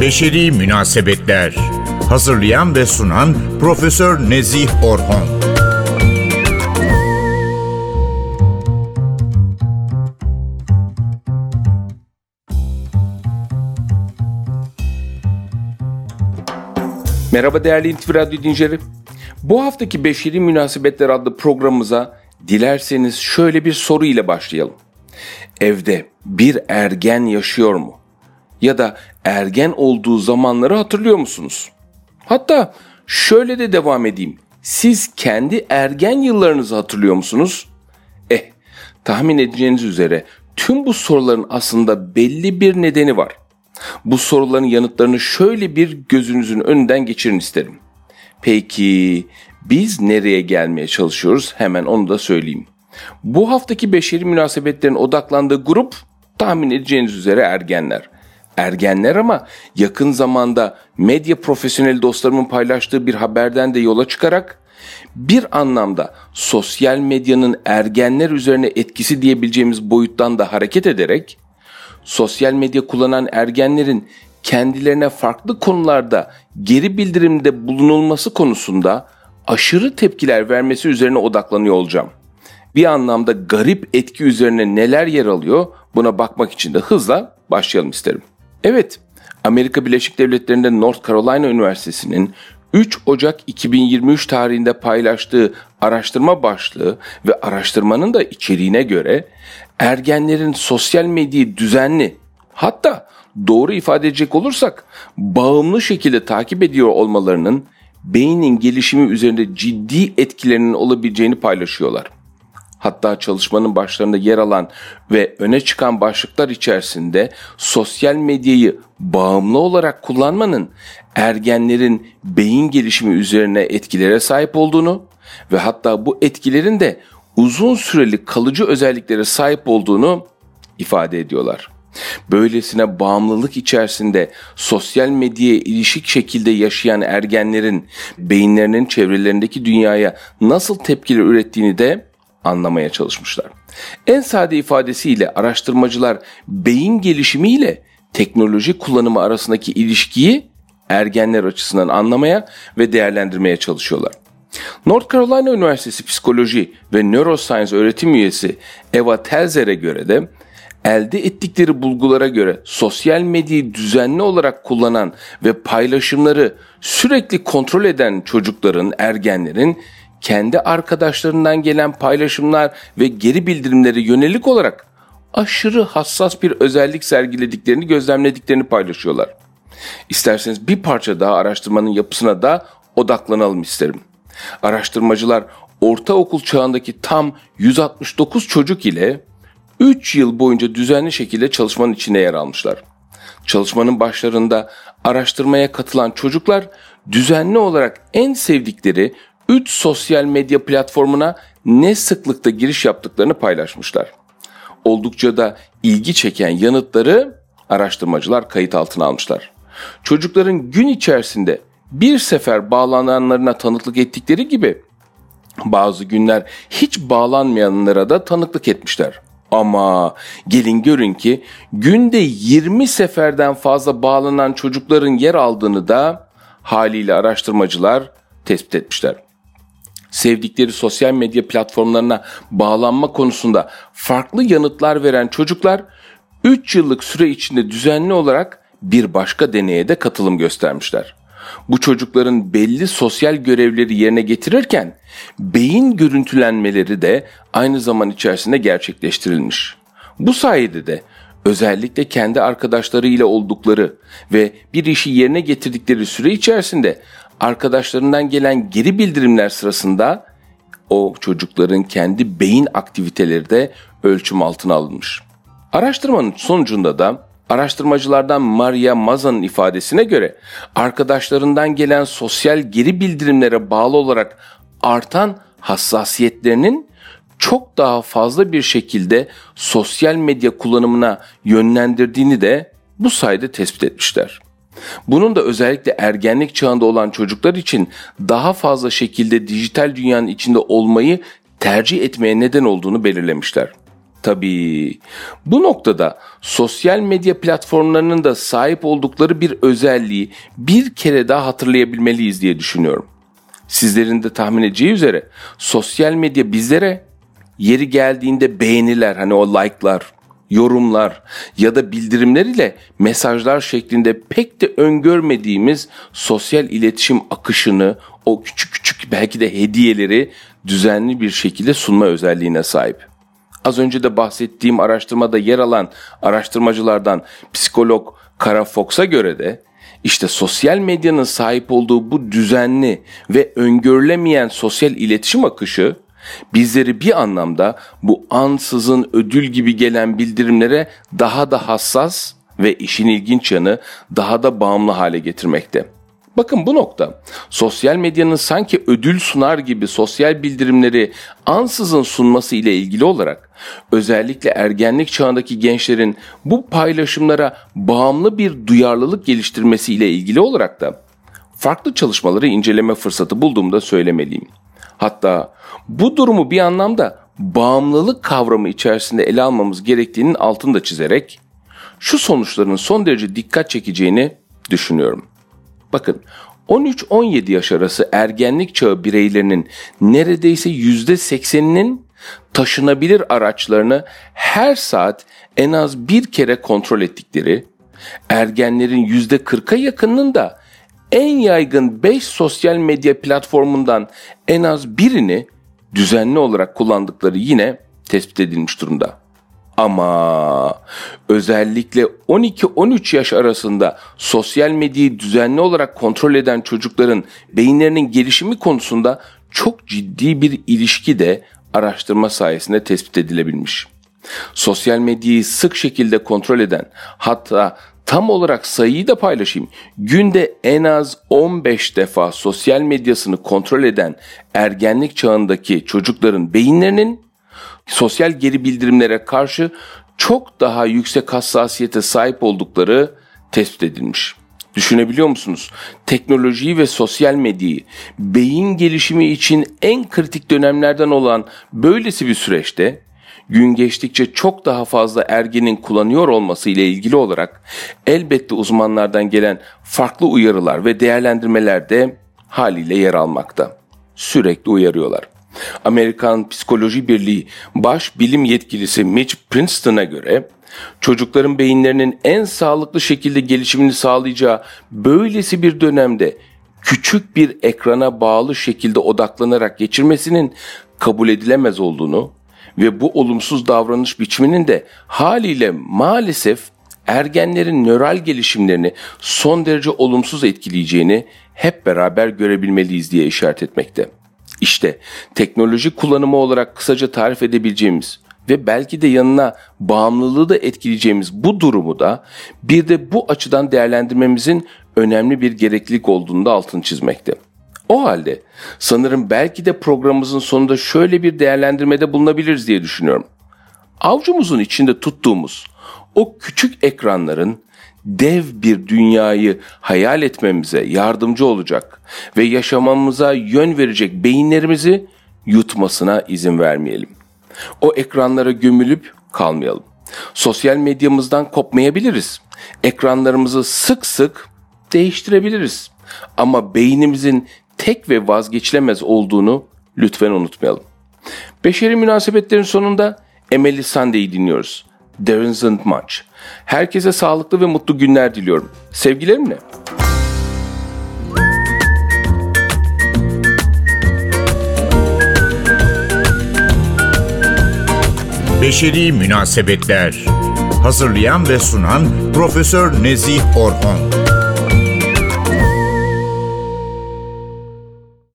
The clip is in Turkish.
Beşeri Münasebetler Hazırlayan ve sunan Profesör Nezih Orhon Merhaba değerli İntifi Radyo dinleyicileri. Bu haftaki Beşeri Münasebetler adlı programımıza dilerseniz şöyle bir soru ile başlayalım. Evde bir ergen yaşıyor mu? Ya da ergen olduğu zamanları hatırlıyor musunuz? Hatta şöyle de devam edeyim. Siz kendi ergen yıllarınızı hatırlıyor musunuz? Eh, tahmin edeceğiniz üzere tüm bu soruların aslında belli bir nedeni var. Bu soruların yanıtlarını şöyle bir gözünüzün önünden geçirin isterim. Peki biz nereye gelmeye çalışıyoruz? Hemen onu da söyleyeyim. Bu haftaki beşeri münasebetlerin odaklandığı grup tahmin edeceğiniz üzere ergenler. Ergenler ama yakın zamanda medya profesyonel dostlarımın paylaştığı bir haberden de yola çıkarak bir anlamda sosyal medyanın ergenler üzerine etkisi diyebileceğimiz boyuttan da hareket ederek sosyal medya kullanan ergenlerin kendilerine farklı konularda geri bildirimde bulunulması konusunda aşırı tepkiler vermesi üzerine odaklanıyor olacağım. Bir anlamda garip etki üzerine neler yer alıyor buna bakmak için de hızla başlayalım isterim. Evet, Amerika Birleşik Devletleri'nde North Carolina Üniversitesi'nin 3 Ocak 2023 tarihinde paylaştığı araştırma başlığı ve araştırmanın da içeriğine göre ergenlerin sosyal medyayı düzenli hatta doğru ifade edecek olursak bağımlı şekilde takip ediyor olmalarının beynin gelişimi üzerinde ciddi etkilerinin olabileceğini paylaşıyorlar. Hatta çalışmanın başlarında yer alan ve öne çıkan başlıklar içerisinde sosyal medyayı bağımlı olarak kullanmanın ergenlerin beyin gelişimi üzerine etkilere sahip olduğunu ve hatta bu etkilerin de uzun süreli kalıcı özelliklere sahip olduğunu ifade ediyorlar. Böylesine bağımlılık içerisinde sosyal medyaya ilişik şekilde yaşayan ergenlerin beyinlerinin çevrelerindeki dünyaya nasıl tepkiler ürettiğini de anlamaya çalışmışlar. En sade ifadesiyle araştırmacılar beyin gelişimiyle teknoloji kullanımı arasındaki ilişkiyi ergenler açısından anlamaya ve değerlendirmeye çalışıyorlar. North Carolina Üniversitesi Psikoloji ve Neuroscience öğretim üyesi Eva Telzer'e göre de elde ettikleri bulgulara göre sosyal medyayı düzenli olarak kullanan ve paylaşımları sürekli kontrol eden çocukların, ergenlerin kendi arkadaşlarından gelen paylaşımlar ve geri bildirimleri yönelik olarak aşırı hassas bir özellik sergilediklerini gözlemlediklerini paylaşıyorlar. İsterseniz bir parça daha araştırmanın yapısına da odaklanalım isterim. Araştırmacılar ortaokul çağındaki tam 169 çocuk ile 3 yıl boyunca düzenli şekilde çalışmanın içine yer almışlar. Çalışmanın başlarında araştırmaya katılan çocuklar düzenli olarak en sevdikleri 3 sosyal medya platformuna ne sıklıkta giriş yaptıklarını paylaşmışlar. Oldukça da ilgi çeken yanıtları araştırmacılar kayıt altına almışlar. Çocukların gün içerisinde bir sefer bağlananlarına tanıklık ettikleri gibi bazı günler hiç bağlanmayanlara da tanıklık etmişler. Ama gelin görün ki günde 20 seferden fazla bağlanan çocukların yer aldığını da haliyle araştırmacılar tespit etmişler. Sevdikleri sosyal medya platformlarına bağlanma konusunda farklı yanıtlar veren çocuklar 3 yıllık süre içinde düzenli olarak bir başka deneye de katılım göstermişler bu çocukların belli sosyal görevleri yerine getirirken beyin görüntülenmeleri de aynı zaman içerisinde gerçekleştirilmiş. Bu sayede de özellikle kendi arkadaşlarıyla oldukları ve bir işi yerine getirdikleri süre içerisinde arkadaşlarından gelen geri bildirimler sırasında o çocukların kendi beyin aktiviteleri de ölçüm altına alınmış. Araştırmanın sonucunda da Araştırmacılardan Maria Mazan'ın ifadesine göre arkadaşlarından gelen sosyal geri bildirimlere bağlı olarak artan hassasiyetlerinin çok daha fazla bir şekilde sosyal medya kullanımına yönlendirdiğini de bu sayede tespit etmişler. Bunun da özellikle ergenlik çağında olan çocuklar için daha fazla şekilde dijital dünyanın içinde olmayı tercih etmeye neden olduğunu belirlemişler. Tabii bu noktada sosyal medya platformlarının da sahip oldukları bir özelliği bir kere daha hatırlayabilmeliyiz diye düşünüyorum. Sizlerin de tahmin edeceği üzere sosyal medya bizlere yeri geldiğinde beğeniler hani o like'lar, yorumlar ya da bildirimler ile mesajlar şeklinde pek de öngörmediğimiz sosyal iletişim akışını, o küçük küçük belki de hediyeleri düzenli bir şekilde sunma özelliğine sahip. Az önce de bahsettiğim araştırmada yer alan araştırmacılardan psikolog Kara Fox'a göre de işte sosyal medyanın sahip olduğu bu düzenli ve öngörülemeyen sosyal iletişim akışı bizleri bir anlamda bu ansızın ödül gibi gelen bildirimlere daha da hassas ve işin ilginç yanı daha da bağımlı hale getirmekte. Bakın bu nokta sosyal medyanın sanki ödül sunar gibi sosyal bildirimleri ansızın sunması ile ilgili olarak özellikle ergenlik çağındaki gençlerin bu paylaşımlara bağımlı bir duyarlılık geliştirmesi ile ilgili olarak da farklı çalışmaları inceleme fırsatı bulduğumda söylemeliyim. Hatta bu durumu bir anlamda bağımlılık kavramı içerisinde ele almamız gerektiğinin altını da çizerek şu sonuçların son derece dikkat çekeceğini düşünüyorum. Bakın 13-17 yaş arası ergenlik çağı bireylerinin neredeyse %80'inin taşınabilir araçlarını her saat en az bir kere kontrol ettikleri, ergenlerin %40'a yakınının da en yaygın 5 sosyal medya platformundan en az birini düzenli olarak kullandıkları yine tespit edilmiş durumda. Ama özellikle 12-13 yaş arasında sosyal medyayı düzenli olarak kontrol eden çocukların beyinlerinin gelişimi konusunda çok ciddi bir ilişki de araştırma sayesinde tespit edilebilmiş. Sosyal medyayı sık şekilde kontrol eden hatta tam olarak sayıyı da paylaşayım. Günde en az 15 defa sosyal medyasını kontrol eden ergenlik çağındaki çocukların beyinlerinin sosyal geri bildirimlere karşı çok daha yüksek hassasiyete sahip oldukları tespit edilmiş. Düşünebiliyor musunuz? Teknolojiyi ve sosyal medyayı beyin gelişimi için en kritik dönemlerden olan böylesi bir süreçte gün geçtikçe çok daha fazla ergenin kullanıyor olması ile ilgili olarak elbette uzmanlardan gelen farklı uyarılar ve değerlendirmeler de haliyle yer almakta. Sürekli uyarıyorlar. Amerikan Psikoloji Birliği baş bilim yetkilisi Mitch Princeton'a göre çocukların beyinlerinin en sağlıklı şekilde gelişimini sağlayacağı böylesi bir dönemde küçük bir ekrana bağlı şekilde odaklanarak geçirmesinin kabul edilemez olduğunu ve bu olumsuz davranış biçiminin de haliyle maalesef ergenlerin nöral gelişimlerini son derece olumsuz etkileyeceğini hep beraber görebilmeliyiz diye işaret etmekte. İşte teknoloji kullanımı olarak kısaca tarif edebileceğimiz ve belki de yanına bağımlılığı da etkileyeceğimiz bu durumu da bir de bu açıdan değerlendirmemizin önemli bir gereklilik olduğunu da altını çizmekte. O halde sanırım belki de programımızın sonunda şöyle bir değerlendirmede bulunabiliriz diye düşünüyorum. Avcumuzun içinde tuttuğumuz o küçük ekranların dev bir dünyayı hayal etmemize yardımcı olacak ve yaşamamıza yön verecek beyinlerimizi yutmasına izin vermeyelim. O ekranlara gömülüp kalmayalım. Sosyal medyamızdan kopmayabiliriz. Ekranlarımızı sık sık değiştirebiliriz. Ama beynimizin tek ve vazgeçilemez olduğunu lütfen unutmayalım. Beşeri münasebetlerin sonunda Emily Sunday'i dinliyoruz. There isn't much. Herkese sağlıklı ve mutlu günler diliyorum. Sevgilerimle. Beşeri Münasebetler Hazırlayan ve sunan Profesör Nezih Orhon